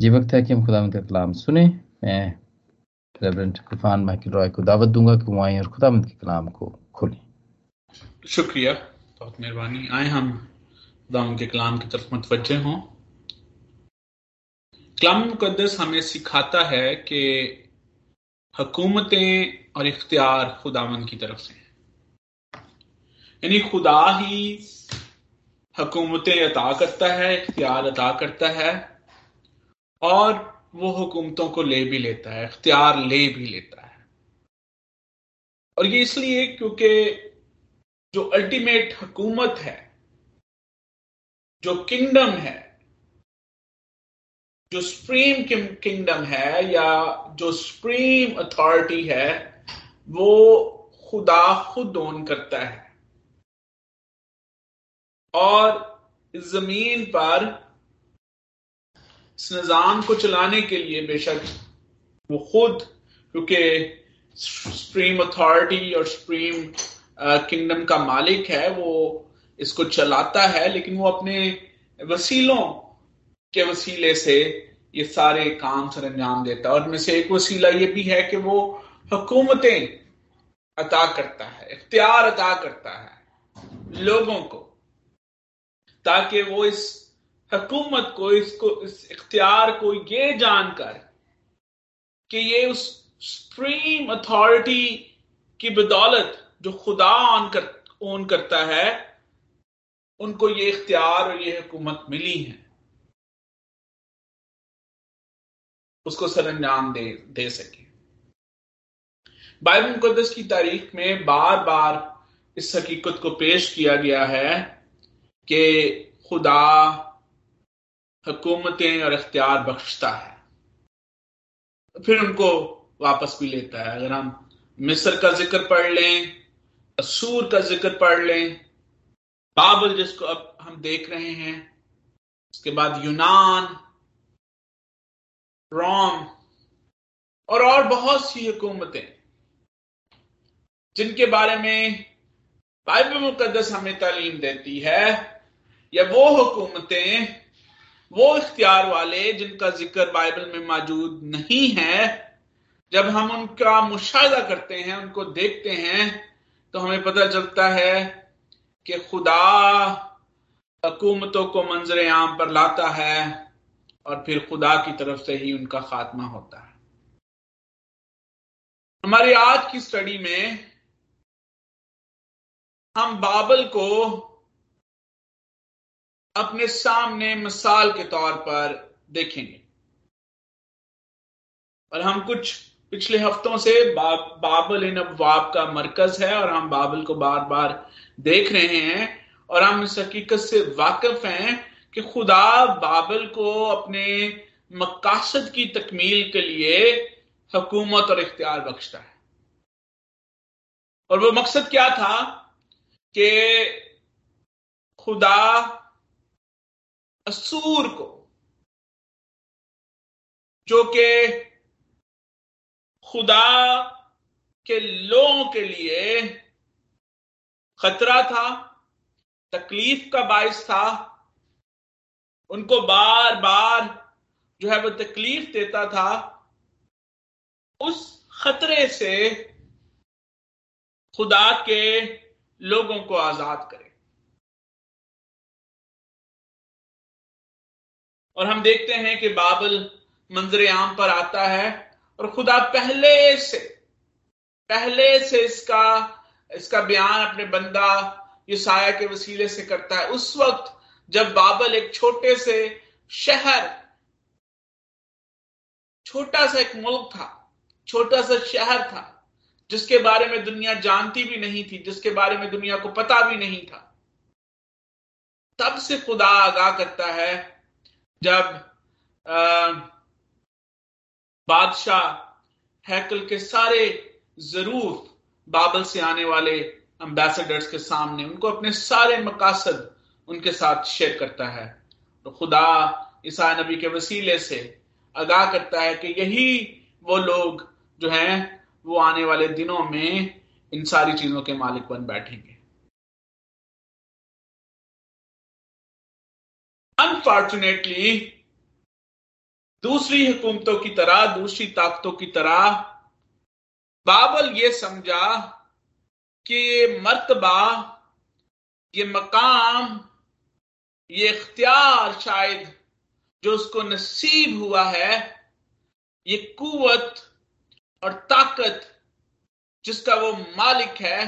जी, वक्त है कि हम खुदा का कलाम सुने। मैं रेवरेंट इरफान माइकल रॉय को दावत दूँगा कि वो आए और खुदा के कलाम को खोलें। शुक्रिया, बहुत मेहरबानी। आए हम, खुदा के कलाम की तरफ़ मतवजह हों। कलाम मुकदस हमें सिखाता है कि हकूमतें और इख्तियार खुदावन की तरफ़ से यानी खुदा ही हकूमतें अता करता है, इख्तियार अता करता है और वो हुकूमतों को ले भी लेता है, इख्तियार ले भी लेता है। और ये इसलिए क्योंकि जो अल्टीमेट हुकूमत है, जो किंगडम है, जो सुप्रीम किंगडम है या जो सुप्रीम अथॉरिटी है, वो खुदा खुद ओन करता है। और ज़मीन पर इस निज़ाम को चलाने के लिए बेशक वो खुद, क्योंकि सुप्रीम अथॉरिटी और सुप्रीम किंगडम का मालिक है, वो इसको चलाता है, लेकिन वो अपने वसीलों के वसीले से ये सारे काम सर अंजाम देता है। और में से एक वसीला ये भी है कि वो हुकूमतें अता करता है, इख्तियार अता करता है लोगों को, ताकि वो इस हुकूमत को, इसको, इस इख्तियार को ये जानकर कि ये उस सुप्रीम अथॉरिटी की बदौलत जो खुदा ऑन कर ओन करता है, उनको ये इख्तियार और ये हुकूमत मिली है। उसको सर अंजाम दे दे सके। बाइबल मुकदस की तारीख में बार बार इस हकीकत को पेश किया गया है कि खुदा हुकूमतें और इख्तियार बख्शता है। फिर उनको वापस भी लेता है। अगर हम मिस्र का ज़िक्र पढ़ लें असूर का ज़िक्र पढ़ लें, बाबल जिसको अब हम देख रहे हैं, उसके बाद यूनान, रोम, और और बहुत सी हुकूमतें, जिनके बारे में बाइबल मुकदस हमें तालीम देती है, या वो हुकूमतें वो इख्तियार वाले जिनका ज़िक्र बाइबल में मौजूद नहीं है, जब हम उनका मुशाह करते हैं, उनको देखते हैं तो हमें पता चलता है कि खुदा हुकूमतों को मंजर आम पर लाता है और फिर खुदा की तरफ़ से ही उनका खात्मा होता है। हमारी आज की स्टडी में हम बाबल को अपने सामने मिसाल के तौर पर देखेंगे। और हम कुछ पिछले हफ्तों से बा, बाबल इन अबवाब का मरकज है और हम बाबल को बार बार देख रहे हैं और हम इस हकीकत से वाकिफ हैं कि खुदा बाबल को अपने मकासद की तकमील के लिए हकूमत और इख्तियार बख्शता है। और वो मकसद क्या था कि खुदा असूर को, जो कि खुदा के लोगों के लिए खतरा था, तकलीफ़ का बायस था, उनको बार बार जो है वो तकलीफ़ देता था, उस खतरे से खुदा के लोगों को आज़ाद करे। और हम देखते हैं कि बाबल मंजर आम पर आता है और खुदा पहले से पहले से इसका इसका बयान अपने बंदा यूसाया के वसीले से करता है। उस वक्त जब बाबल एक छोटे से शहर, छोटा सा एक मुल्क था, छोटा सा शहर था, जिसके बारे में दुनिया जानती भी नहीं थी, जिसके बारे में दुनिया को पता भी नहीं था, तब से खुदा आगाह करता है जब बादशाह हैकल के सारे ज़रूर बाबल से आने वाले एम्बेसडर्स के सामने उनको अपने सारे मकासद उनके साथ शेयर करता है। तो खुदा ईसा नबी के वसीले से आगाह करता है कि यही वो लोग जो हैं, वो आने वाले दिनों में इन सारी चीज़ों के मालिक बन बैठेंगे। अनफॉर्चुनेटली दूसरी हुकूमतों की तरह, दूसरी ताकतों की तरह, बाबल ये समझा कि ये मर्तबा, ये मकाम, ये इख्तियार शायद जो उसको नसीब हुआ है, ये कुवत और ताकत जिसका वो मालिक है,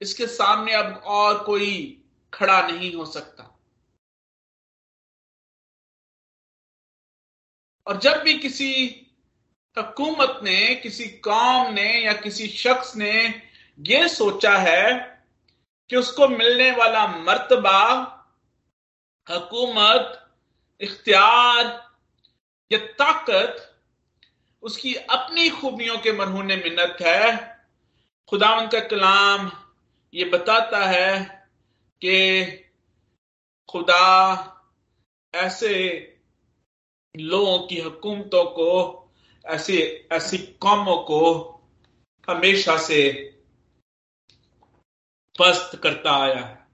इसके सामने अब और कोई खड़ा नहीं हो सकता। और जब भी किसी हकूमत ने, किसी कौम ने या किसी शख्स ने यह सोचा है कि उसको मिलने वाला मर्तबा हकूमत, इख्तियार या ताकत उसकी अपनी खूबियों के मरहून मिन्नत है। खुदावन का कलाम ये बताता है कि खुदा ऐसे लोगों की हुकूमतों को, ऐसी ऐसी कौमों को हमेशा से पस्त करता आया है।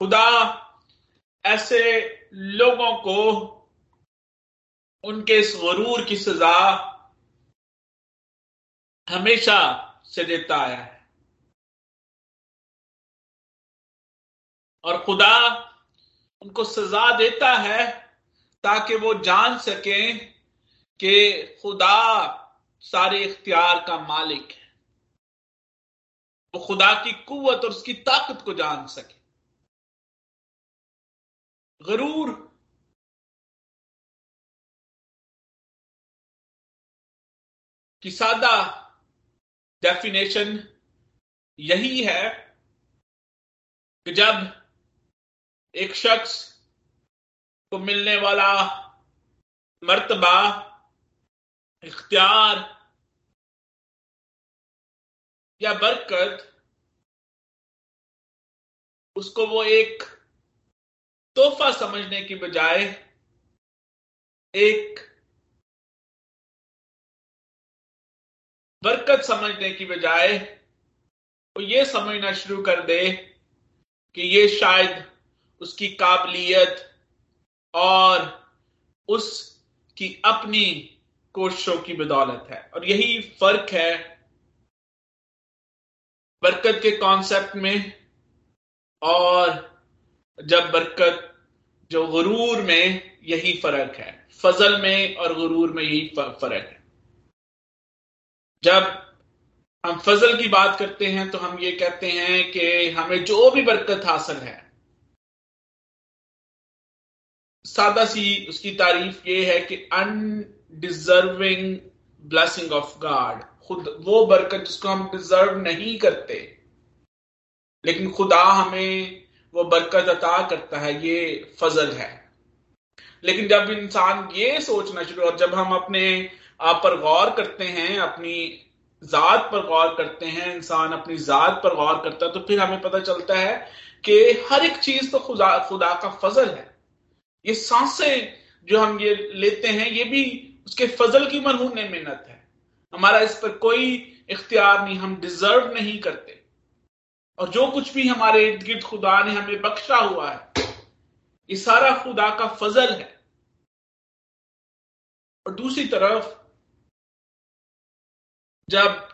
खुदा ऐसे लोगों को, उनके इस गरूर की सजा हमेशा से देता आया है। और खुदा उनको सजा देता है ताकि वो जान सकें कि खुदा सारे इख्तियार का मालिक है। वो खुदा की कुवत और उसकी ताकत को जान सके। गरूर की सादा डेफिनेशन यही है कि जब एक शख्स को मिलने वाला मर्तबा, इख्तियार या बरकत, उसको वो एक तोहफा समझने की बजाय एक बरकत समझने की बजाय वो ये समझना शुरू कर दे कि ये शायद उसकी काबिलियत और उसकी अपनी कोशिशों की बदौलत है। और यही फ़र्क है बरकत के कॉन्सेप्ट में और जब बरकत जो गुरूर में यही फ़र्क है। फजल में और गुरूर में यही फ़र्क है। जब हम फजल की बात करते हैं तो हम ये कहते हैं कि हमें जो भी बरकत हासिल है सादा सी उसकी तारीफ़ ये है कि अनडिजर्विंग ब्लेसिंग ऑफ़ गॉड खुद, वो बरकत जिसको हम डिजर्व नहीं करते, लेकिन खुदा हमें वो बरकत अता करता है, ये फजल है। लेकिन जब इंसान ये सोचना शुरू, और जब हम अपने आप पर गौर करते हैं, अपनी जात पर गौर करते हैं, इंसान अपनी जात पर गौर करता है तो फिर हमें पता चलता है कि हर एक चीज़ तो खुदा खुदा का फजल है। ये साँसें जो हम ये लेते हैं, ये भी उसके फजल की मरहून मेहनत है। हमारा इस पर कोई इख्तियार नहीं, हम डिजर्व नहीं करते। और जो कुछ भी हमारे इर्द गिर्द खुदा ने हमें बख्शा हुआ है, ये सारा खुदा का फजल है। और दूसरी तरफ़, जब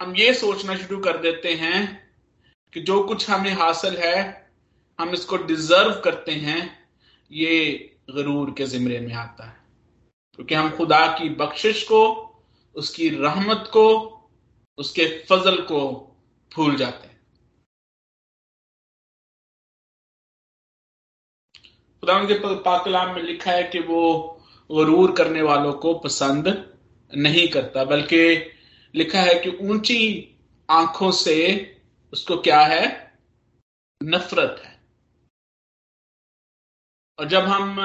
हम ये सोचना शुरू कर देते हैं कि जो कुछ हमें हासिल है हम इसको डिजर्व करते हैं, ये गरूर के जिमरे में आता है। क्योंकि हम खुदा की बख्शिश को, उसकी रहमत को, उसके फजल को भूल जाते हैं। खुदा के पाकलाम में लिखा है कि वो गरूर करने वालों को पसंद नहीं करता, बल्कि लिखा है कि ऊँची आँखों से उसको क्या है? नफरत है। और जब हम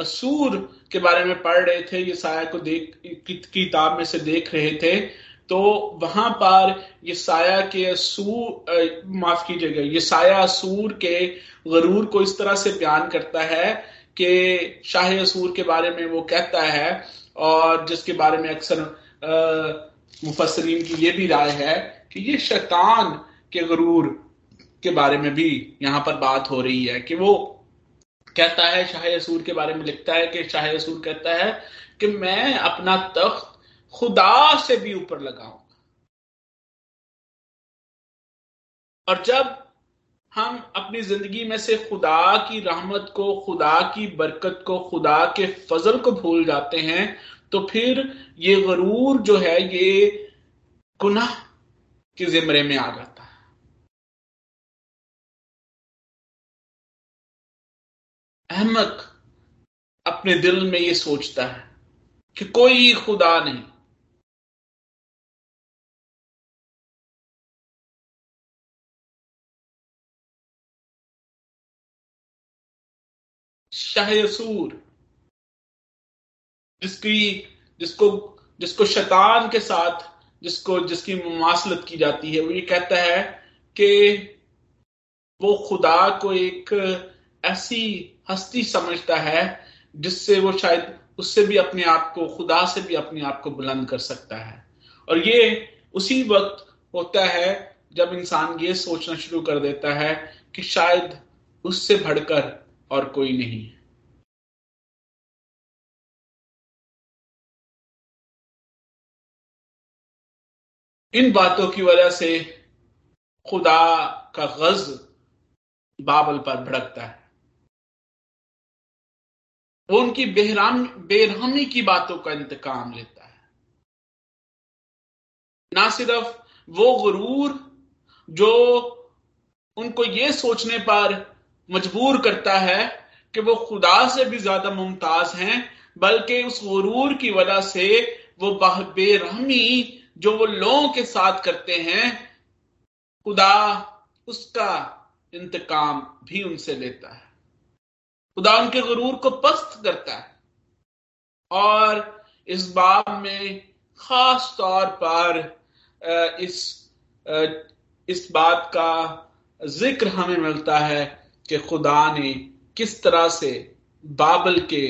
असूर के बारे में पढ़ रहे थे ये साया को देख किताब में से देख रहे थे तो वहाँ पर ये साया के असूर माफ़ कीजिएगा ये साया असूर के गरूर को इस तरह से बयान करता है कि शाह असूर के बारे में वो कहता है, और जिसके बारे में अक्सर मुफसरीन की ये भी राय है कि ये शैतान के गरूर के बारे में भी यहाँ पर बात हो रही है कि वो कहता है, शाह यसूर के बारे में लिखता है कि शाह यसूर कहता है कि मैं अपना तख्त खुदा से भी ऊपर लगाऊँगा। और जब हम अपनी ज़िंदगी में से खुदा की रहमत को, खुदा की बरकत को, खुदा के फजल को भूल जाते हैं तो फिर ये गरूर जो है, ये गुनाह के जिमरे में आ जाता अहमक अपने दिल में ये सोचता है कि कोई खुदा नहीं। शाहसूर जिसकी, जिसको जिसको शैतान के साथ, जिसको, जिसकी मुमासलत की जाती है, वो ये कहता है कि वो खुदा को एक ऐसी हस्ती समझता है जिससे वो शायद उससे भी अपने आप को, खुदा से भी अपने आप को बुलंद कर सकता है। और ये उसी वक्त होता है जब इंसान ये सोचना शुरू कर देता है कि शायद उससे बढ़कर और कोई नहीं है। इन बातों की वजह से खुदा का गज बाबल पर भड़कता है। वो उनकी बेहराम, बेरहमी की बातों का इंतकाम लेता है। ना सिर्फ़ वो गुरूर जो उनको ये सोचने पर मजबूर करता है कि वो खुदा से भी ज़्यादा मुमताज़ हैं, बल्कि उस गुरूर की वजह से वो बेरहमी जो वो लोगों के साथ करते हैं, खुदा उसका इंतकाम भी उनसे लेता है। खुदा उनके गुरूर को पस्त करता है। और इस बाब में खास तौर पर इस इस बात का ज़िक्र हमें मिलता है कि खुदा ने किस तरह से बाबल के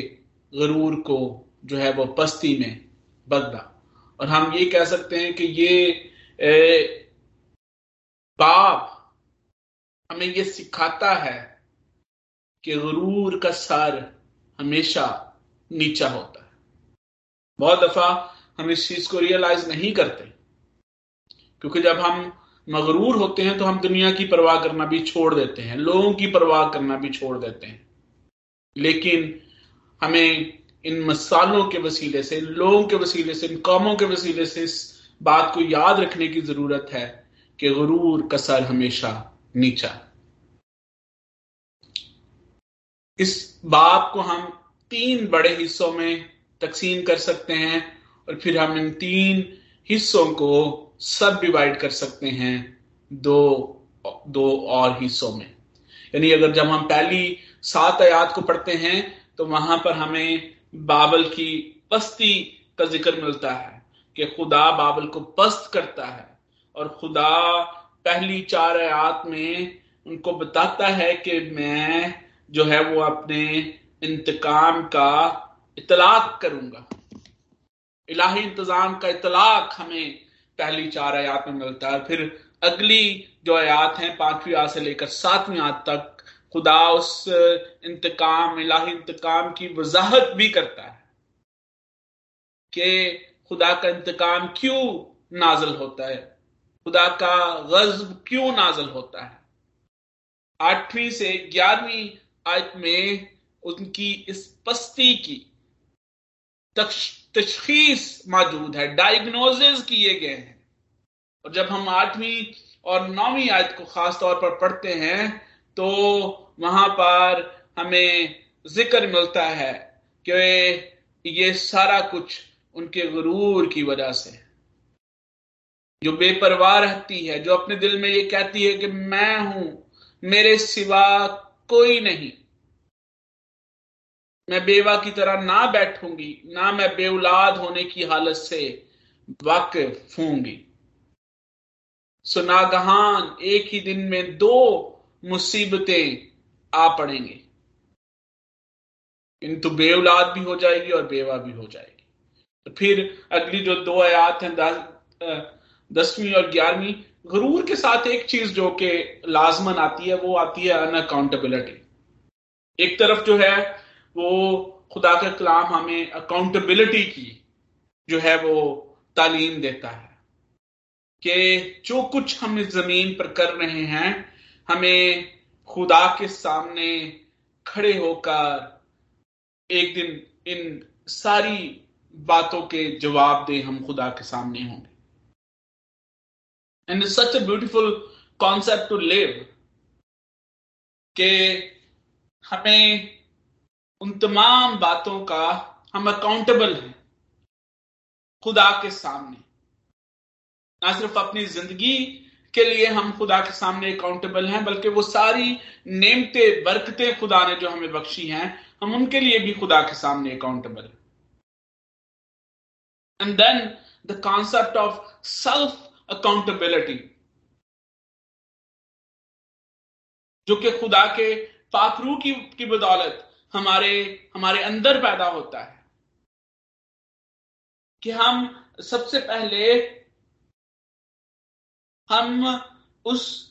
गरूर को जो है वो पस्ती में बदला। और हम ये कह सकते हैं कि ये बाप हमें ये सिखाता है कि गरूर का सर हमेशा नीचा होता है। बहुत दफ़ा हम इस चीज़ को रियलाइज़ नहीं करते, क्योंकि जब हम मगरूर होते हैं तो हम दुनिया की परवाह करना भी छोड़ देते हैं, लोगों की परवाह करना भी छोड़ देते हैं। लेकिन हमें इन मसालों के वसीले से इन लोगों के वसीले से, इन कौमों के वसीले से इस बात को याद रखने की ज़रूरत है कि गरूर का सर हमेशा नीचा इस बाप को हम तीन बड़े हिस्सों में तकसीम कर सकते हैं और फिर हम इन तीन हिस्सों को सब डिवाइड कर सकते हैं दो दो और हिस्सों में। यानी अगर जब हम पहली सात आयात को पढ़ते हैं तो वहाँ पर हमें बाबल की पस्ती का ज़िक्र मिलता है कि खुदा बाबल को पस्त करता है और खुदा पहली चार आयात में उनको बताता है कि मैं जो है वो अपने इंतकाम का इतलाक करूँगा। इलाही इंतज़ाम का इतलाक हमें पहली चार आयात में मिलता है। फिर अगली जो आयात है, पांचवी आयत से लेकर सातवीं आयत तक खुदा उस इंतकाम, इलाही इंतकाम की वजाहत भी करता है कि खुदा का इंतकाम क्यों नाजल होता है? खुदा का गजब क्यों नाजल होता है? आठवीं से ग्यारहवीं आयत में उनकी इस पस्ती की तशखीस मौजूद है डायग्नोसिस किए गए हैं। और जब हम आठवीं और नौवीं आयत को खास तौर पर पढ़ते हैं तो वहाँ पर हमें ज़िक्र मिलता है कि ये सारा कुछ उनके गुरूर की वजह से जो बेपरवाह रहती है, जो अपने दिल में ये कहती है कि मैं हूँ, मेरे सिवा कोई नहीं। मैं बेवा की तरह ना बैठूँगी, ना मैं बेउलाद होने की हालत से वाकिफ होंगी सुनागहान, एक ही दिन में दो मुसीबतें आ पड़ेंगे। किंतु बेउलाद भी हो जाएगी और बेवा भी हो जाएगी। तो फिर अगली जो दो आयात हैं दसवीं और ग्यारहवीं, गरूर के साथ एक चीज़ जो कि लाजमन आती है, वो आती है अनअकाउंटेबिलिटी एक तरफ़ जो है वो खुदा का कलाम हमें अकाउंटेबिलिटी की जो है वो तालीम देता है कि जो कुछ हम इस ज़मीन पर कर रहे हैं, हमें खुदा के सामने खड़े होकर एक दिन इन सारी बातों के जवाब दे हम खुदा के सामने होंगे। And such a beautiful concept to live के हमें उन तमाम बातों का हम अकाउंटेबल हैं। खुदा के सामने। ना सिर्फ़ अपनी ज़िंदगी के लिए हम खुदा के सामने अकाउंटेबल हैं बल्कि वो सारी नेमते बरकतें खुदा ने जो हमें बख्शी हैं हम उनके लिए भी खुदा के सामने accountable and then the concept of self accountability जो कि खुदा के पाकरू की, की बदौलत हमारे हमारे अंदर पैदा होता है। कि हम सबसे पहले हम उस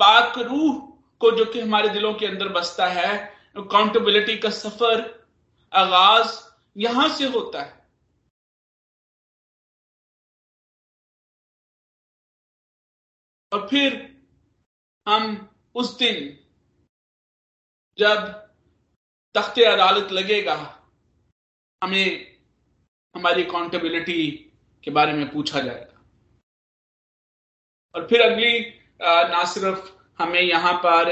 पाक रूह को जो कि हमारे दिलों के अंदर बसता है अकाउंटेबिलिटी का सफ़र, आगाज़ यहाँ से होता है। और फिर हम उस दिन जब तख्ते अदालत लगेगा। हमें हमारी अकाउंटेबिलिटी के बारे में पूछा जाएगा। और फिर अगली ना सिर्फ़ हमें यहाँ पर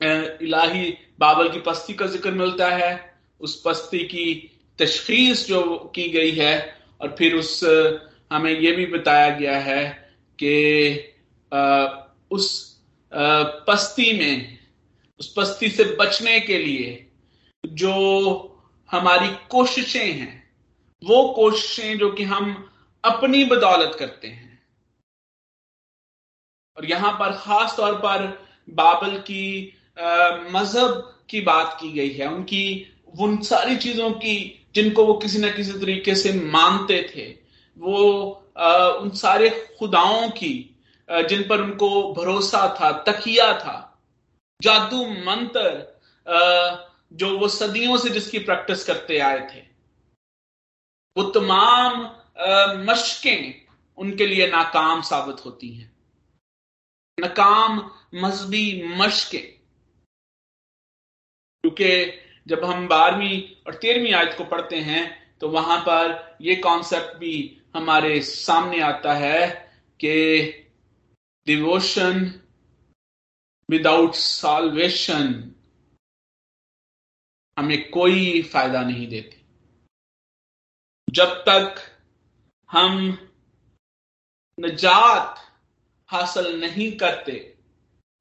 इलाही बाबल की पस्ती का ज़िक्र मिलता है, उस पस्ती की तशखीस जो की गई है, और फिर उस, हमें यह भी बताया गया है कि उस पस्ती में उस पस्ती से बचने के लिए जो हमारी कोशिशें हैं वो कोशिशें जो कि हम अपनी बदौलत करते हैं। और यहाँ पर खास तौर पर बाबल की मज़हब की बात की गई है। उनकी उन सारी चीज़ों की जिनको वो किसी ना किसी तरीके से मानते थे वो आ, उन सारे खुदाओं की जिन पर उनको भरोसा था तकिया था जादू मंत्र जो वो सदियों से जिसकी प्रैक्टिस करते आए थे। वो तमाम मशकें उनके लिए नाकाम साबित होती हैं। नाकाम, मजहबी मशकें। क्योंकि जब हम बारहवीं और तेरहवीं आयत को पढ़ते हैं तो वहाँ पर यह कॉन्सेप्ट भी हमारे सामने आता है कि डिवोशन विदाउट सॉल्वेशन हमें कोई फ़ायदा नहीं देती। जब तक हम नजात हासिल नहीं करते,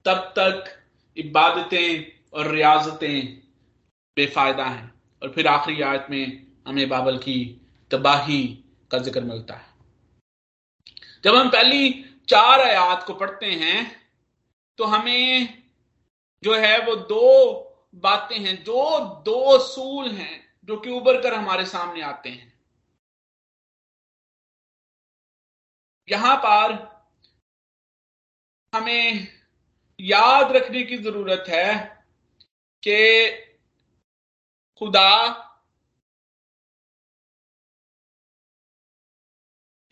तब तक इबादतें और रियाजतें बेफायदा हैं। और फिर आखिरी आयत में हमें बाबल की तबाही का ज़िक्र मिलता है। जब हम पहली चार आयात को पढ़ते हैं तो हमें जो है वो दो बातें हैं जो दो सूल हैं जो कि उबर कर हमारे सामने आते हैं। यहाँ पर हमें याद रखने की ज़रूरत है कि खुदा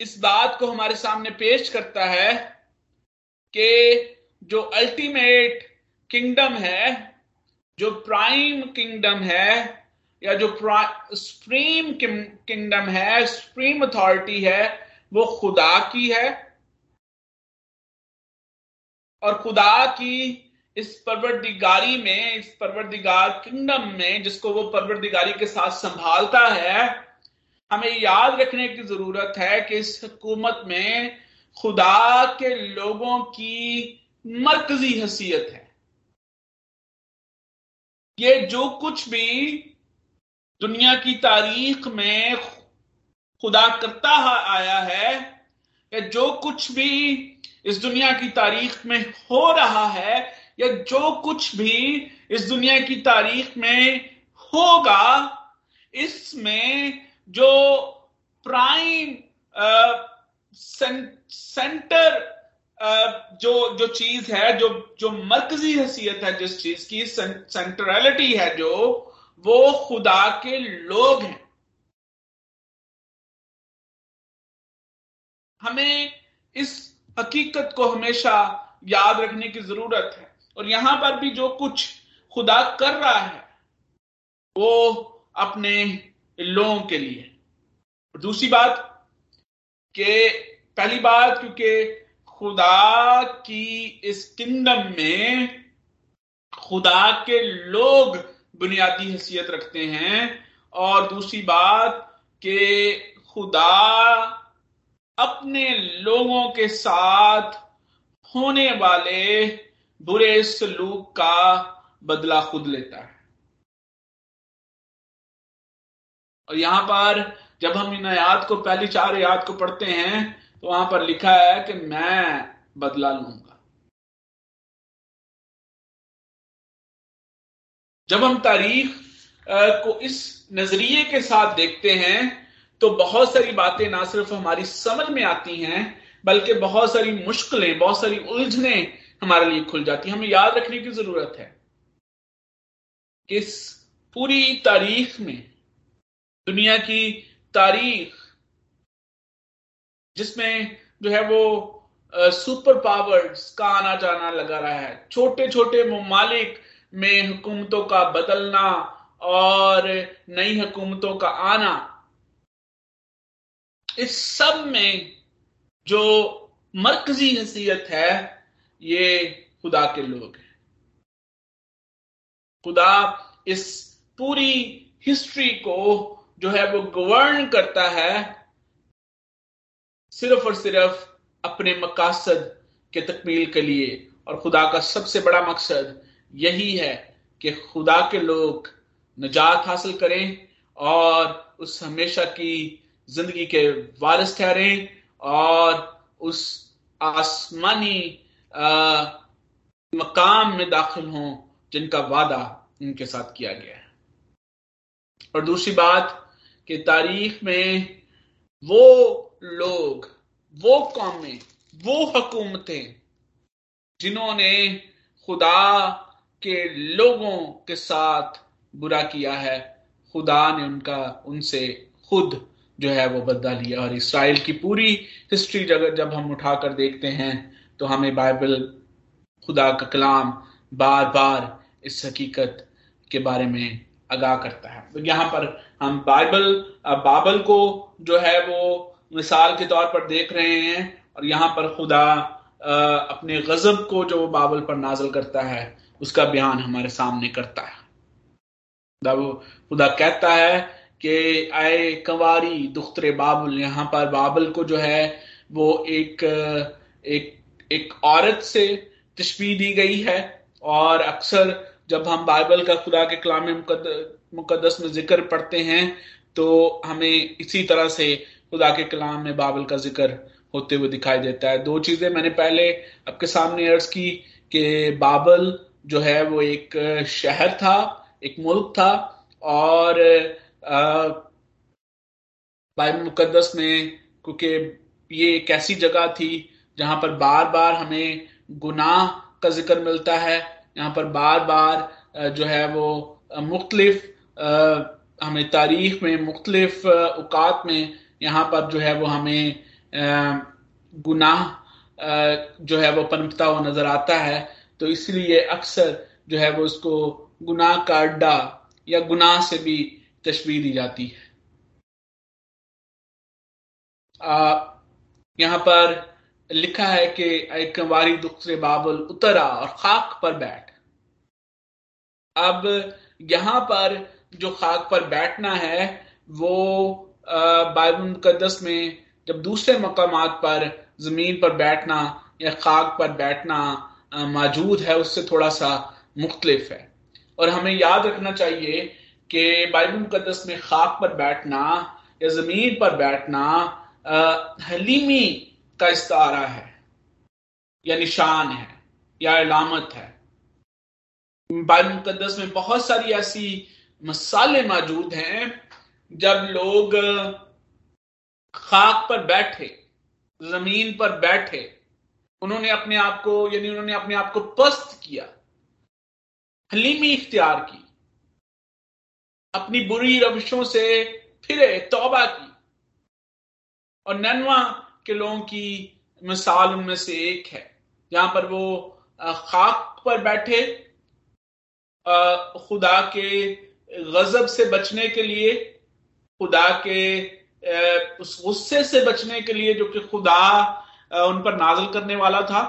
इस बात को हमारे सामने पेश करता है कि जो अल्टीमेट किंगडम है, जो प्राइम किंगडम है, या जो सुप्रीम किंगडम है सुप्रीम अथॉरिटी है, वो खुदा की है। और खुदा की इस परवरदिगारी में, इस परवरदिगार किंगडम में, जिसको वो परवरदिगारी के साथ संभालता है, हमें याद रखने की ज़रूरत है कि इस हुकूमत में खुदा के लोगों की मरकजी हैसियत है। ये जो कुछ भी दुनिया की तारीख में खुदा करता आया है, या जो कुछ भी इस दुनिया की तारीख में हो रहा है, या जो कुछ भी इस दुनिया की तारीख में होगा, इसमें जो प्राइम सेंटर जो जो चीज़ है, जो जो मरकजी हैसियत है जिस चीज़ की सेंट्रलिटी है जो, वो खुदा के लोग हैं। हमें इस हकीकत को हमेशा याद रखने की ज़रूरत है। और यहाँ पर भी जो कुछ खुदा कर रहा है, वो अपने लोगों के लिए। दूसरी बात के पहली बात, क्योंकि खुदा की इस किंगडम में खुदा के लोग बुनियादी हैसियत रखते हैं और दूसरी बात कि खुदा अपने लोगों के साथ होने वाले बुरे सलूक का बदला खुद लेता है। और यहाँ पर जब हम इन आयात को, पहली चार आयात को पढ़ते हैं तो वहाँ पर लिखा है कि मैं बदला लूँगा। जब हम तारीख को इस नज़रिए के साथ देखते हैं तो बहुत सारी बातें ना सिर्फ़ हमारी समझ में आती हैं, बल्कि बहुत सारी मुश्किलें, बहुत सारी उलझने हमारे लिए खुल जाती हैं। हमें याद रखने की ज़रूरत है इस पूरी तारीख में, दुनिया की तारीख जिसमें जो है वो सुपर पावर्स का आना जाना लगा रहा है। छोटे छोटे ममालिक में हुकूमतों का बदलना और नई हुकूमतों का आना, इस सब में जो मरकजी हैसियत है, ये खुदा के लोग हैं। खुदा इस पूरी हिस्ट्री को जो है वो गवर्न करता है सिर्फ़ और सिर्फ़ अपने मकासद के तकमील के लिए। और खुदा का सबसे बड़ा मकसद यही है कि खुदा के लोग निजात हासिल करें और उस हमेशा की ज़िंदगी के वारिस ठहरें और उस आसमानी मकाम में दाखिल हों जिनका वादा उनके साथ किया गया है। और दूसरी बात कि तारीख में वो लोग, वो कौमें, वो हुकूमतें, जिन्होंने खुदा के लोगों के साथ बुरा किया है, खुदा ने उनका, उनसे खुद जो है वो बदला लिया। और इसराइल की पूरी हिस्ट्री जब जब हम उठाकर देखते हैं तो हमें बाइबल, खुदा का कलाम बार बार इस हकीकत के बारे में आगाह करता है। तो यहाँ पर हम बाइबल, बाबल को जो है वो मिसाल के तौर पर देख रहे हैं और यहाँ पर खुदा अपने गजब को जो बाबल पर नाजल करता है, उसका बयान हमारे सामने करता है। खुदा कहता है कि, आए कंवारी दुख्तरे बाबुल यहाँ पर बाबल को जो है, वो एक एक एक औरत से तशबी दी गई है और अक्सर जब हम बाइबल का खुदा के कलाम मुकदस में ज़िक्र पढ़ते हैं तो हमें इसी तरह से खुदा के कलाम में बाबल का ज़िक्र होते हुए दिखाई देता है। दो चीज़ें मैंने पहले आपके सामने अर्ज़ की कि बाबल जो है वो एक शहर था, एक मुल्क था और बाइबल मुकदस में क्योंकि ये एक ऐसी जगह थी जहाँ पर बार बार हमें गुनाह का ज़िक्र मिलता है यहाँ पर बार बार जो है वो मुख्तलिफ़ हमें तारीख में मुख्तलिफ़ अवकात में यहाँ पर जो है वो हमें गुनाह जो है वो पनपता हुआ नज़र आता है। तो इसलिए अक्सर जो है वो उसको गुनाह का अड्डा या गुनाह से भी तस्वीर दी जाती है। यहाँ पर लिखा है कि एक वारी दुखरे बाबुल उतरा और खाक पर बैठ। अब यहाँ पर जो खाक पर बैठना है, वो बाइबल मुकदस में जब दूसरे मकाम पर ज़मीन पर बैठना या खाक पर बैठना मौजूद है, उससे थोड़ा सा मुख्तलिफ़ है। और हमें याद रखना चाहिए कि बाइबल मुकदस में खाक पर बैठना या ज़मीन पर बैठना हलीमी का इस्तारा है या निशान है, या अलामत है। बाइबल मुकदस में बहुत सारी ऐसी मसाले मौजूद हैं जब लोग खाक पर बैठे, ज़मीन पर बैठे, उन्होंने अपने आप को, यानी उन्होंने अपने आप को पस्त किया, हलीमी इख्तियार की, अपनी बुरी रविशों से फिरे, तौबा की, और ननवा के लोगों की मिसाल उनमें से एक है, जहाँ पर वो खाक पर बैठे खुदा के गजब से बचने के लिए खुदा के उस गुस्से से बचने के लिए जो कि खुदा उन पर नाजल करने वाला था।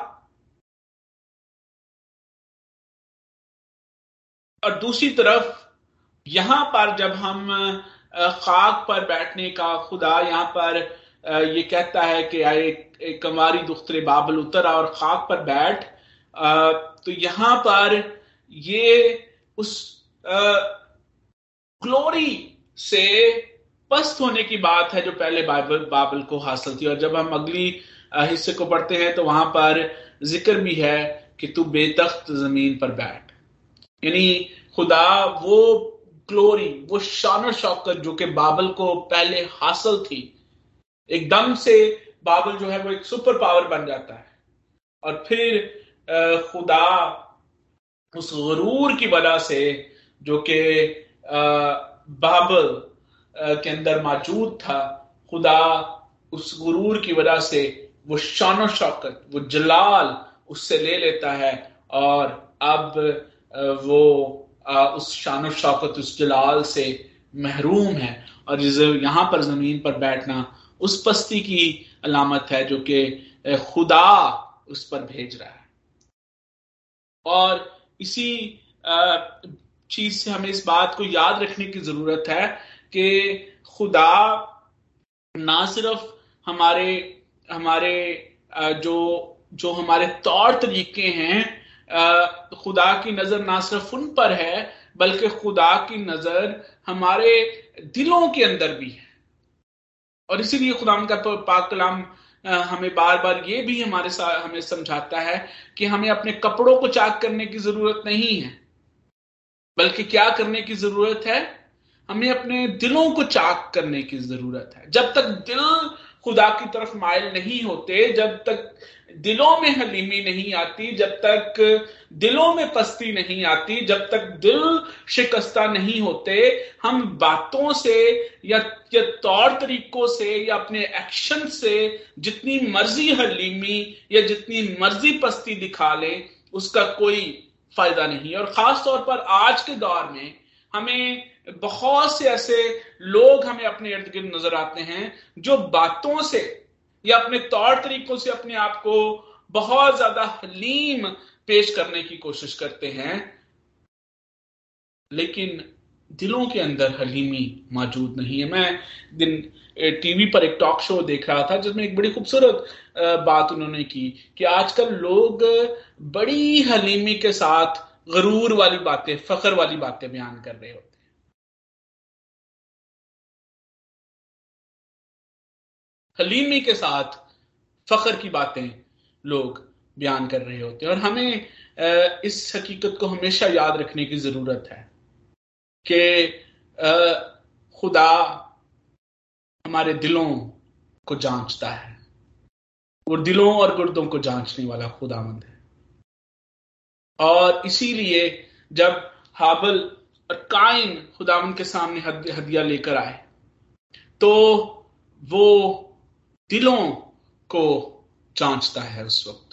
और दूसरी तरफ़, यहाँ पर जब हम खाक पर बैठने का खुदा यहाँ पर ये कहता है कि एक कमारी दुख्तरे बाबल उतर और खाक पर बैठ। तो यहाँ पर ये उस ग्लोरी से पस्त होने की बात है जो पहले बाइबल बाबल को हासिल थी। और जब हम अगली हिस्से को पढ़ते हैं तो वहाँ पर ज़िक्र भी है कि तू बेतख्त ज़मीन पर बैठ। यानी खुदा वो ग्लोरी वो शान शौकत जो कि बाबल को पहले हासिल थी, एकदम से बाबल जो है वो एक सुपर पावर बन जाता है। और फिर खुदा उस गरूर की वजह से जो कि बाबल के अंदर मौजूद था, खुदा उस गुरूर की वजह से वो शान शौकत, वो जलाल उससे ले लेता है और अब वो उस शान शौकत, उस जलाल से महरूम है और यहाँ पर ज़मीन पर बैठना उस पस्ती की अलामत है जो कि खुदा उस पर भेज रहा है। और इसी चीज़ से हमें इस बात को याद रखने की ज़रूरत है कि खुदा ना सिर्फ़ हमारे हमारे जो जो हमारे तौर तरीके हैं खुदा की नज़र ना सिर्फ़ उन पर है, बल्कि खुदा की नज़र हमारे दिलों के अंदर भी है। और इसीलिए खुदा का पाक कलाम हमें बार बार ये भी हमारे साथ हमें समझाता है कि हमें अपने कपड़ों को चाक करने की ज़रूरत नहीं है, बल्कि क्या करने की ज़रूरत है? हमें अपने दिलों को चाक करने की ज़रूरत है। जब तक दिल खुदा की तरफ़ मायल नहीं होते जब तक दिलों में हलीमी नहीं आती जब तक दिलों में पस्ती नहीं आती जब तक दिल शिकस्ता नहीं होते हम बातों से या, या तौर तरीकों से या अपने एक्शन से जितनी मर्ज़ी हलीमी या जितनी मर्ज़ी पस्ती दिखा लें उसका कोई फ़ायदा नहीं। और खास तौर पर आज के दौर में हमें बहुत से ऐसे लोग हमें अपने इर्द गिर्द नज़र आते हैं, जो बातों से या अपने तौर तरीकों से अपने आप को बहुत ज़्यादा हलीम पेश करने की कोशिश करते हैं, लेकिन दिलों के अंदर हलीमी मौजूद नहीं है। मैं दिन टीवी पर एक टॉक शो देख रहा था, जिसमें एक बड़ी खूबसूरत बात उन्होंने की कि आजकल लोग बड़ी हलीमी के साथ गरूर वाली बातें, फखर वाली बातें बयान कर रहे होते हैं। हलीमी के साथ फखर की बातें लोग बयान कर रहे होते हैं। और हमें इस हकीकत को हमेशा याद रखने की ज़रूरत है कि खुदा हमारे दिलों को जांचता है। और दिलों और गुर्दों को जांचने वाला खुदामंद है। और इसीलिए जब हाबल और काइन खुदामंद के सामने हदिया लेकर आए तो वो दिलों को जांचता है उस वक्त।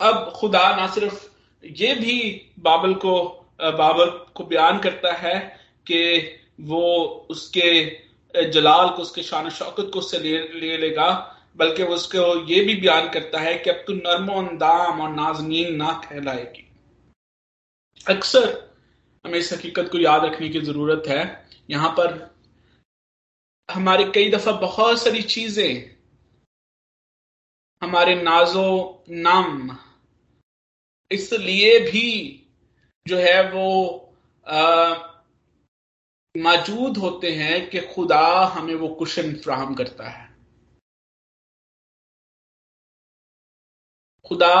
अब खुदा ना सिर्फ़ ये भी बाबल को बाबल को बयान करता है कि वो उसके जलाल को उसके शान शौकत को उससे ले, ले लेगा बल्कि उसको ये भी बयान करता है कि अब तू नरमो अंदाम और नाजनीन ना कहलाएगी। अक्सर हमें इस हकीकत को याद रखने की ज़रूरत है। यहाँ पर हमारे कई दफ़ा बहुत सारी चीज़ें, हमारे नाजो नाम, इसलिए भी जो है वो मौजूद होते हैं कि खुदा हमें वो कुशन फ्राहम करता है। खुदा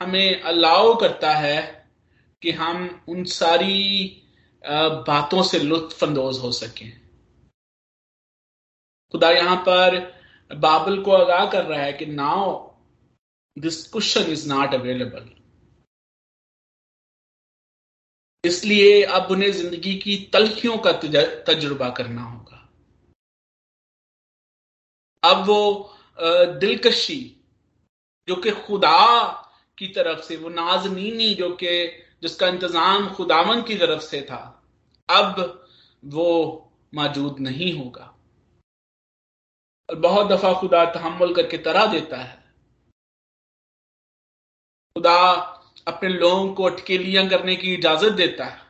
हमें अलाउ करता है कि हम उन सारी बातों से लुत्फ अंदोज हो सकें। खुदा यहाँ पर बाबल को आगाह कर रहा है कि now this question is not available इसलिए अब उन्हें ज़िंदगी की तलखियों का तजुर्बा करना होगा। अब वो दिलकशी जो कि खुदा की तरफ़ से, वो नाजनीनी जो कि, जिसका इंतज़ाम खुदावन की तरफ़ से था, अब वो मौजूद नहीं होगा। और बहुत दफ़ा खुदा तहमुल करके तरह देता है। खुदा अपने लोगों को अटकेलियाँ करने की इजाज़त देता है।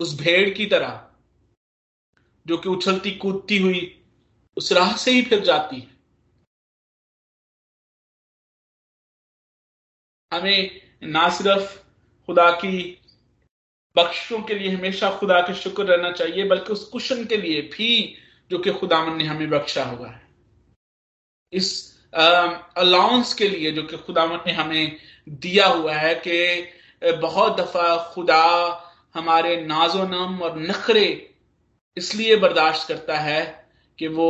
उस भेड़ की तरह, जो कि उछलती कूदती हुई उस राह से ही फिर जाती है। हमें ना सिर्फ़ खुदा की बख्शों के लिए हमेशा खुदा के शुक्र रहना चाहिए, बल्कि उस कुशन के लिए भी जो कि खुदावन ने हमें बख्शा हुआ है। इस अलाउंस के लिए जो कि खुदावन ने हमें दिया हुआ है कि बहुत दफ़ा खुदा हमारे नाजो नम और नखरे इसलिए बर्दाश्त करता है कि वो,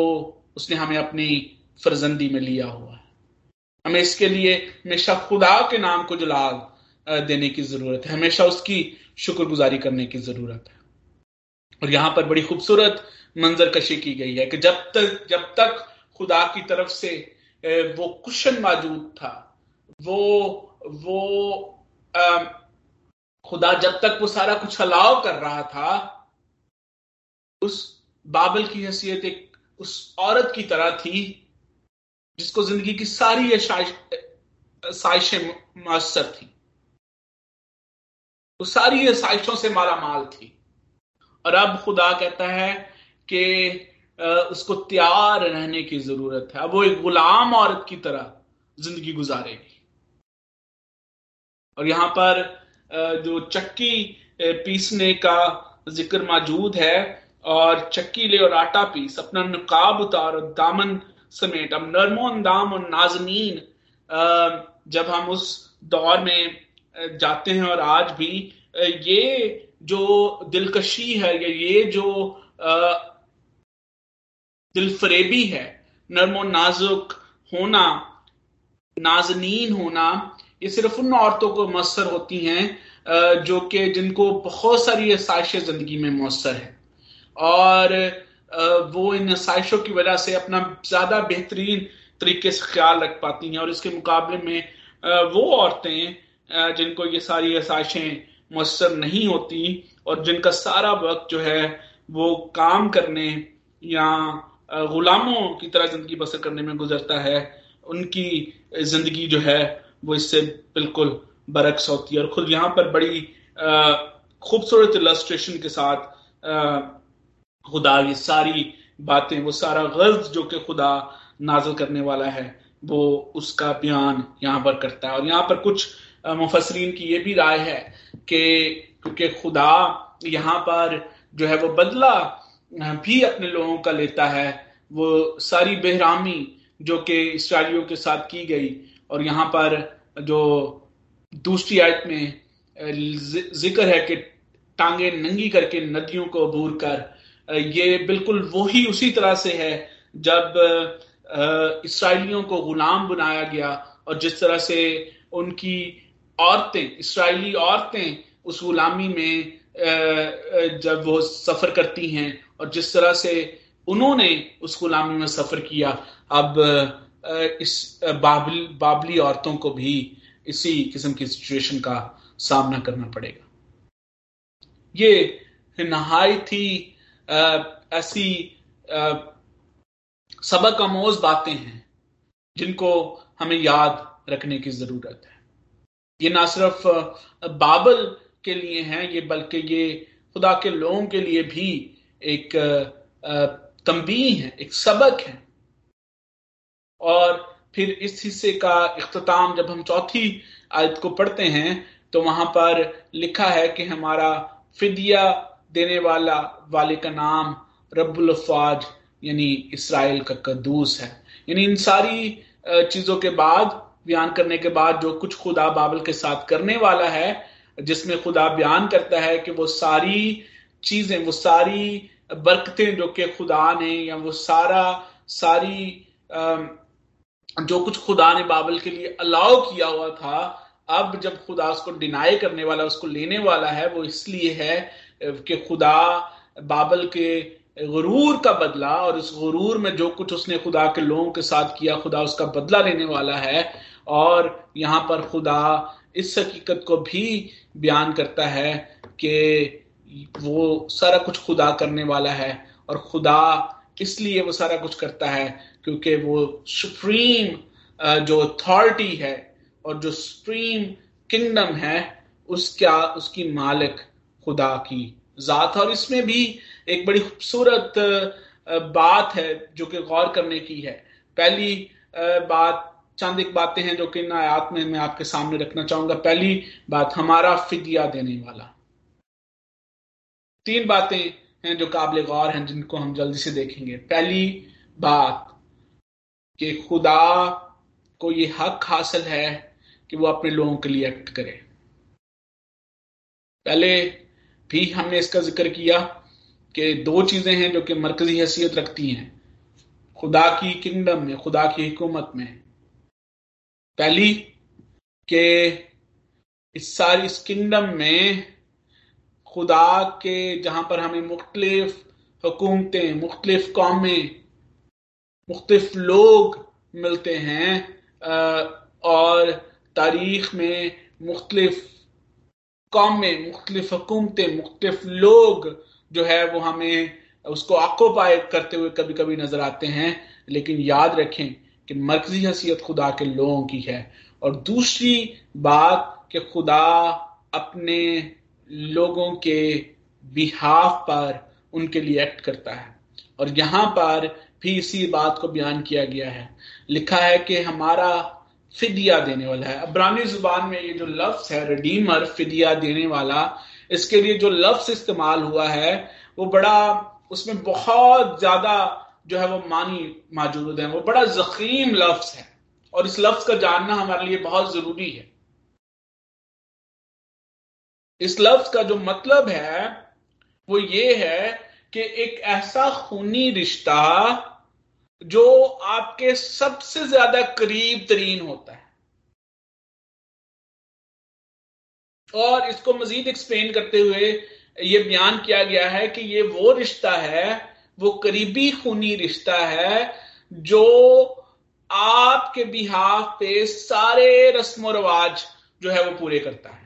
उसने हमें अपनी फर्जंदी में लिया हुआ हमें इसके लिए हमेशा खुदा के नाम को जलाल देने की ज़रूरत है। हमेशा उसकी शुक्रगुजारी करने की ज़रूरत है। और यहाँ पर बड़ी खूबसूरत मंजर कशी की गई है कि जब तक जब तक खुदा की तरफ़ से वो कुशन मौजूद था वो वो आ, खुदा जब तक वो सारा कुछ अलाव कर रहा था उस बाबल की हैसियत एक उस औरत की तरह थी जिसको ज़िंदगी की सारी साइशें मौसर थी। वो सारी साइशों से माला माल थी। और अब खुदा कहता है कि उसको तैयार रहने की ज़रूरत है। अब वो एक गुलाम औरत की तरह ज़िंदगी गुजारेगी। और यहाँ पर जो चक्की पीसने का ज़िक्र मौजूद है, और चक्की ले और आटा पीस, अपना नकाब उतार और दामन समेट अब नरमोन दाम और नाजनीन जब हम उस दौर में जाते हैं और आज भी ये जो दिलकशी है, या ये जो दिलफरेबी है, नरमो नाजुक होना, नाजनीन होना, ये सिर्फ़ उन औरतों को मौसर होती हैं जो कि जिनको बहुत सारी आसाइशें ज़िंदगी में मौसर है। और वो इन आसाइशों की वजह से अपना ज़्यादा बेहतरीन तरीके से ख्याल रख पाती हैं और इसके मुकाबले में वो औरतें जिनको ये सारी आसाइशें मौसर नहीं होती और जिनका सारा वक्त जो है वो काम करने या गुलामों की तरह ज़िंदगी बसर करने में गुजरता है, उनकी ज़िंदगी जो है वो इससे बिल्कुल बरक्स होती है। और खुद यहाँ पर बड़ी खूबसूरत इलस्ट्रेशन के साथ खुदा, ये सारी बातें, वो सारा गर्ज जो कि खुदा नाजल करने वाला है, वो उसका बयान यहाँ पर करता है। और यहाँ पर कुछ मुफसरीन की ये भी राय है कि, क्योंकि खुदा यहाँ पर जो है वो बदला भी अपने लोगों का लेता है। वो सारी बेहरामी जो कि इसराइलियों के साथ की गई, और यहाँ पर जो दूसरी आयत में ज़िक्र है कि टांगे नंगी करके नदियों को अबूर कर ये बिल्कुल वही उसी तरह से है जब इसराइलियों को गुलाम बनाया गया और जिस तरह से उनकी औरतें, इसराइली औरतें उस गुलामी में जब वो सफ़र करती हैं और जिस तरह से उन्होंने उस गुलामी में सफ़र किया, अब इस बाबली बाबली औरतों को भी इसी किस्म की सिचुएशन का सामना करना पड़ेगा। ये नहाई थी ऐसी सबक आमोज बातें हैं, जिनको हमें याद रखने की ज़रूरत है। ये ना सिर्फ़ बाबल के लिए हैं, ये बल्कि ये खुदा के लोगों के लिए भी एक तंबी है, एक सबक है। और फिर इस हिस्से का अख्ताम जब हम चौथी आयत को पढ़ते हैं तो वहाँ पर लिखा है कि हमारा फिदिया देने वाला, वाले का नाम रब्बुल अफवाज, यानी इसराइल का कदूस है। यानी इन सारी चीज़ों के बाद, बयान करने के बाद जो कुछ खुदा बाबल के साथ करने वाला है, जिसमें खुदा बयान करता है कि वो सारी चीज़ें, वो सारी बरकतें जो कि खुदा ने, या वो सारा, सारी जो कुछ खुदा ने बाबल के लिए अलाउ किया हुआ था, अब जब खुदा उसको डिनाई करने वाला, उसको लेने वाला है, वो इसलिए है कि खुदा बाबल के गुरूर का बदला और इस गुरूर में जो कुछ उसने खुदा के लोगों के साथ किया, खुदा उसका बदला लेने वाला है और यहाँ पर खुदा इस हकीकत को भी बयान करता है कि वो सारा कुछ खुदा करने वाला है और खुदा इसलिए वो सारा कुछ करता है क्योंकि वो सुप्रीम जो अथॉरिटी है और जो सुप्रीम किंगडम है, उसका, उसकी मालिक खुदा की जात। और इसमें भी एक बड़ी खूबसूरत बात है जो कि गौर करने की है। पहली बात, चंद एक बातें हैं जो कि इन आयात में मैं आपके सामने रखना चाहूँगा। पहली बात, हमारा फिदिया देने वाला। तीन बातें हैं जो काबिल गौर हैं, जिनको हम जल्दी से देखेंगे। पहली बात, कि खुदा को ये हक हासिल है कि वो अपने लोगों के लिए एक्ट करे। पहले भी हमने इसका ज़िक्र किया कि दो चीज़ें हैं जो कि मरकजी हैसियत रखती हैं। खुदा की किंगडम में, खुदा की हुकूमत में। पहली, के इस सारी, इस किंगडम में खुदा के जहाँ पर हमें मुख्तलिफ़ हुकूमतें, मुख्तलिफ़ कौमें, मुख्तलिफ़ लोग मिलते हैं और तारीख में मुख्तलिफ़ कौमें मुख्तलिफ़ हुकूमतें, मुख्तलिफ़ लोग जो है वो हमें उसको ऑक्यूपाई करते हुए कभी कभी नज़र आते हैं। लेकिन याद रखें कि मरकजी हैसियत खुदा के लोगों की है। और दूसरी बात कि खुदा अपने लोगों के बिहाफ पर उनके लिए एक्ट करता है। और यहाँ पर भी इसी बात को बयान किया गया है। लिखा है कि हमारा फिदिया देने वाला है। अब्रानी ज़ुबान में ये जो लफ्ज है रिडीमर फिदिया देने वाला, इसके लिए जो लफ्ज इस्तेमाल हुआ है, वो बड़ा, उसमें बहुत ज़्यादा जो है वो मानी मौजूद है। वो बड़ा जखीम लफ्स है। और इस लफ्ज का जानना हमारे लिए बहुत ज़रूरी है। इस लफ्ज का जो मतलब है, वो ये है कि एक ऐसा खूनी रिश्ता जो आपके सबसे ज़्यादा करीब तरीन होता है। और इसको मजीद एक्सप्लेन करते हुए ये बयान किया गया है कि ये वो रिश्ता है, वो करीबी खूनी रिश्ता है, जो आपके बिहाफ पे सारे रस्म रवाज जो है वो पूरे करता है।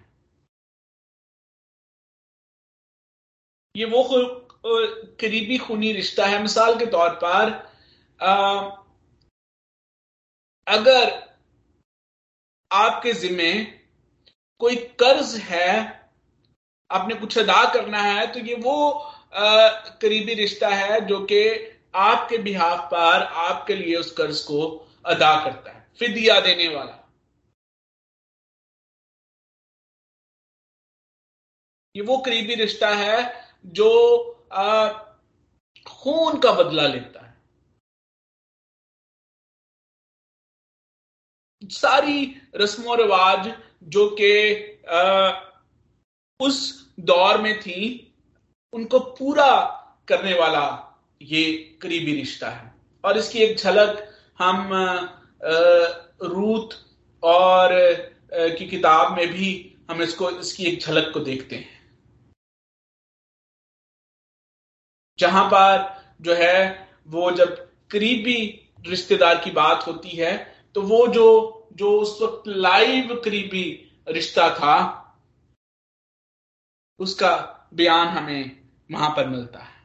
ये वो करीबी खूनी रिश्ता है। मिसाल के तौर पर अगर आपके जिम्मे कोई कर्ज है आपने कुछ अदा करना है तो ये वो आ, करीबी रिश्ता है जो कि आपके बिहाफ पर आपके लिए उस कर्ज को अदा करता है फिदिया देने वाला। ये वो करीबी रिश्ता है जो खून का बदला लेता है। सारी रस्मों रिवाज जो कि उस दौर में थी, उनको पूरा करने वाला ये करीबी रिश्ता है। और इसकी एक झलक हम रूत और की किताब में भी हम इसको, इसकी एक झलक को देखते हैं। जहाँ पर जो है, वो जब करीबी रिश्तेदार की बात होती है तो वो जो जो उस वक्त लाइव करीबी रिश्ता था, उसका बयान हमें वहाँ पर मिलता है।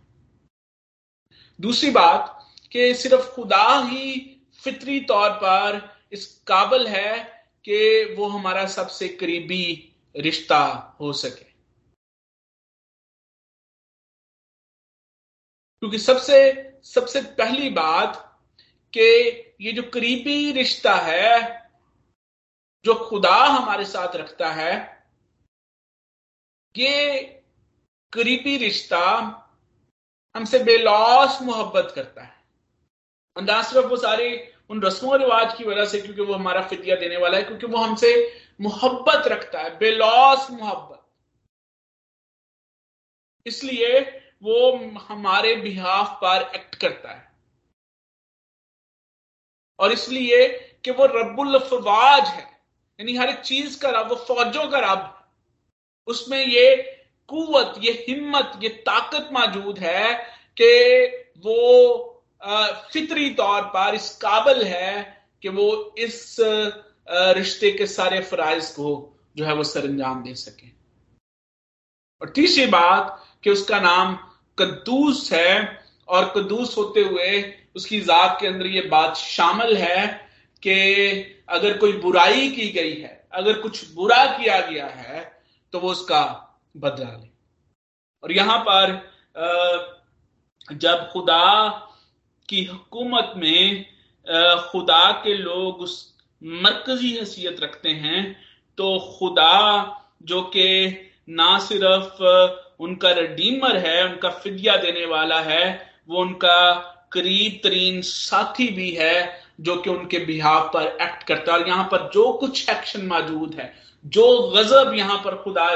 दूसरी बात कि सिर्फ़ खुदा ही फितरी तौर पर इस काबल है कि वो हमारा सबसे करीबी रिश्ता हो सके। क्योंकि सबसे सबसे पहली बात कि ये जो करीबी रिश्ता है जो खुदा हमारे साथ रखता है, ये करीबी रिश्ता हमसे बेलौस मोहब्बत करता है। और ना सिर्फ़ वो सारे उन रस्मों रिवाज की वजह से, क्योंकि वो हमारा फितिया देने वाला है, क्योंकि वो हमसे मोहब्बत रखता है, बेलौस मोहब्बत। इसलिए वो हमारे बिहाफ पर एक्ट करता है। और इसलिए कि वो रब्बुल फवाज है। यानी हर एक चीज़ का रब, वो फौजों का रब। उसमें ये कुत ये हिम्मत, ये ताकत मौजूद है कि वो फितरी तौर पर इस काबिल है कि वो इस रिश्ते के सारे फराइज को जो है वो सर अंजाम दे सके। और तीसरी बात कि उसका नाम कद्दूस है और कद्दूस होते हुए उसकी जात के अंदर ये बात शामिल है कि अगर कोई बुराई की गई है, अगर कुछ बुरा किया गया है तो वो उसका बदला ले। और यहाँ पर जब खुदा की हुकूमत में खुदा के लोग उस मरकजी हैसियत रखते हैं तो खुदा जो कि ना सिर्फ़ उनका रडीमर है, उनका फिदिया देने वाला है, वो उनका करीब तरीन साथी भी है जो कि उनके बिहाव पर एक्ट करता है। और यहाँ पर जो कुछ एक्शन मौजूद है, जो गजब यहाँ पर खुदा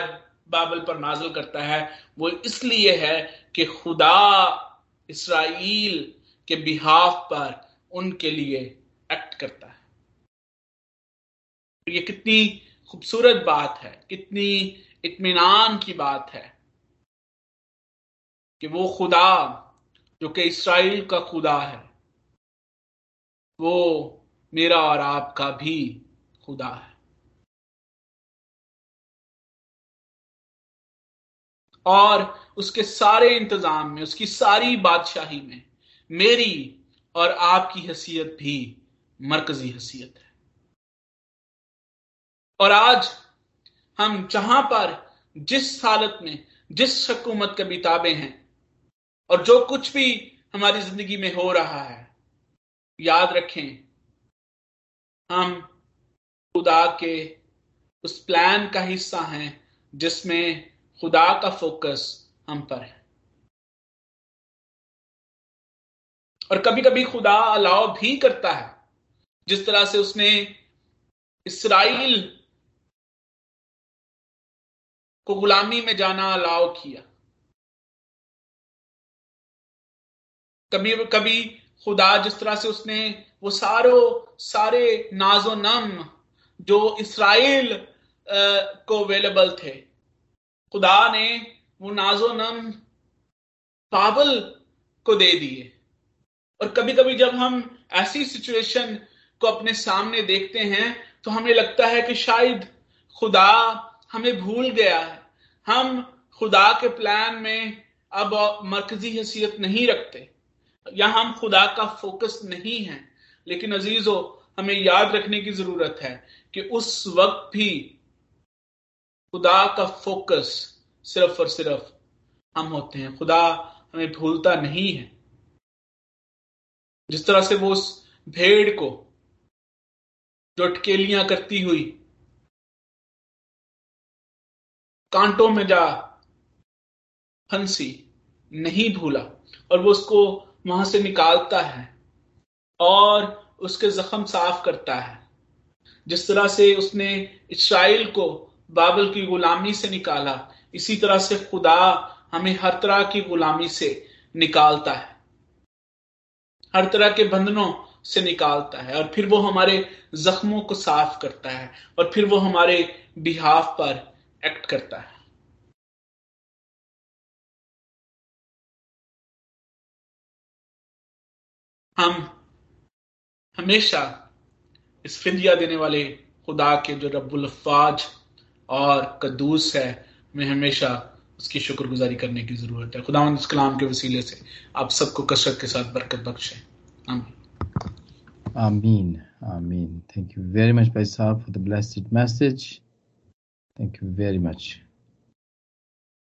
बाबल पर नाजल करता है, वो इसलिए है कि खुदा इसराइल के बिहाफ पर उनके लिए एक्ट करता है। ये कितनी खूबसूरत बात है, कितनी इतमान की बात है कि वो खुदा, जो कि इसराइल का खुदा है वो मेरा और आपका भी खुदा है। और उसके सारे इंतज़ाम में, उसकी सारी बादशाही में, मेरी और आपकी हैसियत भी मरकजी हैसियत है। और आज हम जहाँ पर, जिस हालत में, जिस हकूमत के बिताबे हैं, और जो कुछ भी हमारी ज़िंदगी में हो रहा है याद रखें, हम खुदा के उस प्लान का हिस्सा हैं, जिसमें खुदा का फोकस हम पर है। और कभी कभी खुदा अलाव भी करता है, जिस तरह से उसने इसराइल को गुलामी में जाना अलाव किया। कभी कभी खुदा जिस तरह से उसने वो सारो, सारे नाजो नम जो इसराइल को अवेलेबल थे। खुदा ने वो नाजो नम बाबल को दे दिए। और कभी कभी जब हम ऐसी सिचुएशन को अपने सामने देखते हैं तो हमें लगता है कि शायद खुदा हमें भूल गया है। हम खुदा के प्लान में अब मरकजी हैसियत नहीं रखते। या हम खुदा का फोकस नहीं है, लेकिन अजीजो, हमें याद रखने की ज़रूरत है कि उस वक्त भी खुदा का फोकस सिर्फ़ और सिर्फ़ हम होते हैं। खुदा हमें भूलता नहीं है। जिस तरह से वो उस भेड़ को जो अटकेलियाँ करती हुई कांटों में जा फंसी नहीं भूला और वो उसको वहाँ से निकालता है और उसके जख्म साफ़ करता है। जिस तरह से उसने इसराइल को बाबल की गुलामी से निकाला, इसी तरह से खुदा हमें हर तरह की गुलामी से निकालता है। हर तरह के बंधनों से निकालता है और फिर वो हमारे जख्मों को साफ़ करता है और फिर वो हमारे बिहाफ पर एक्ट करता है। हम हमेशा इस फिदिया देने वाले खुदा के जो रब्बुल अफाज और कद्दूस है, हमें हमेशा उसकी शुक्रगुजारी करने की ज़रूरत है। खुदा इस कलाम के वसीले से आप सबको कसरत के साथ बरकत बख्शे। आमीन। आमीन थैंक यू वेरी मच भाई साहब for the blessed message thank you very much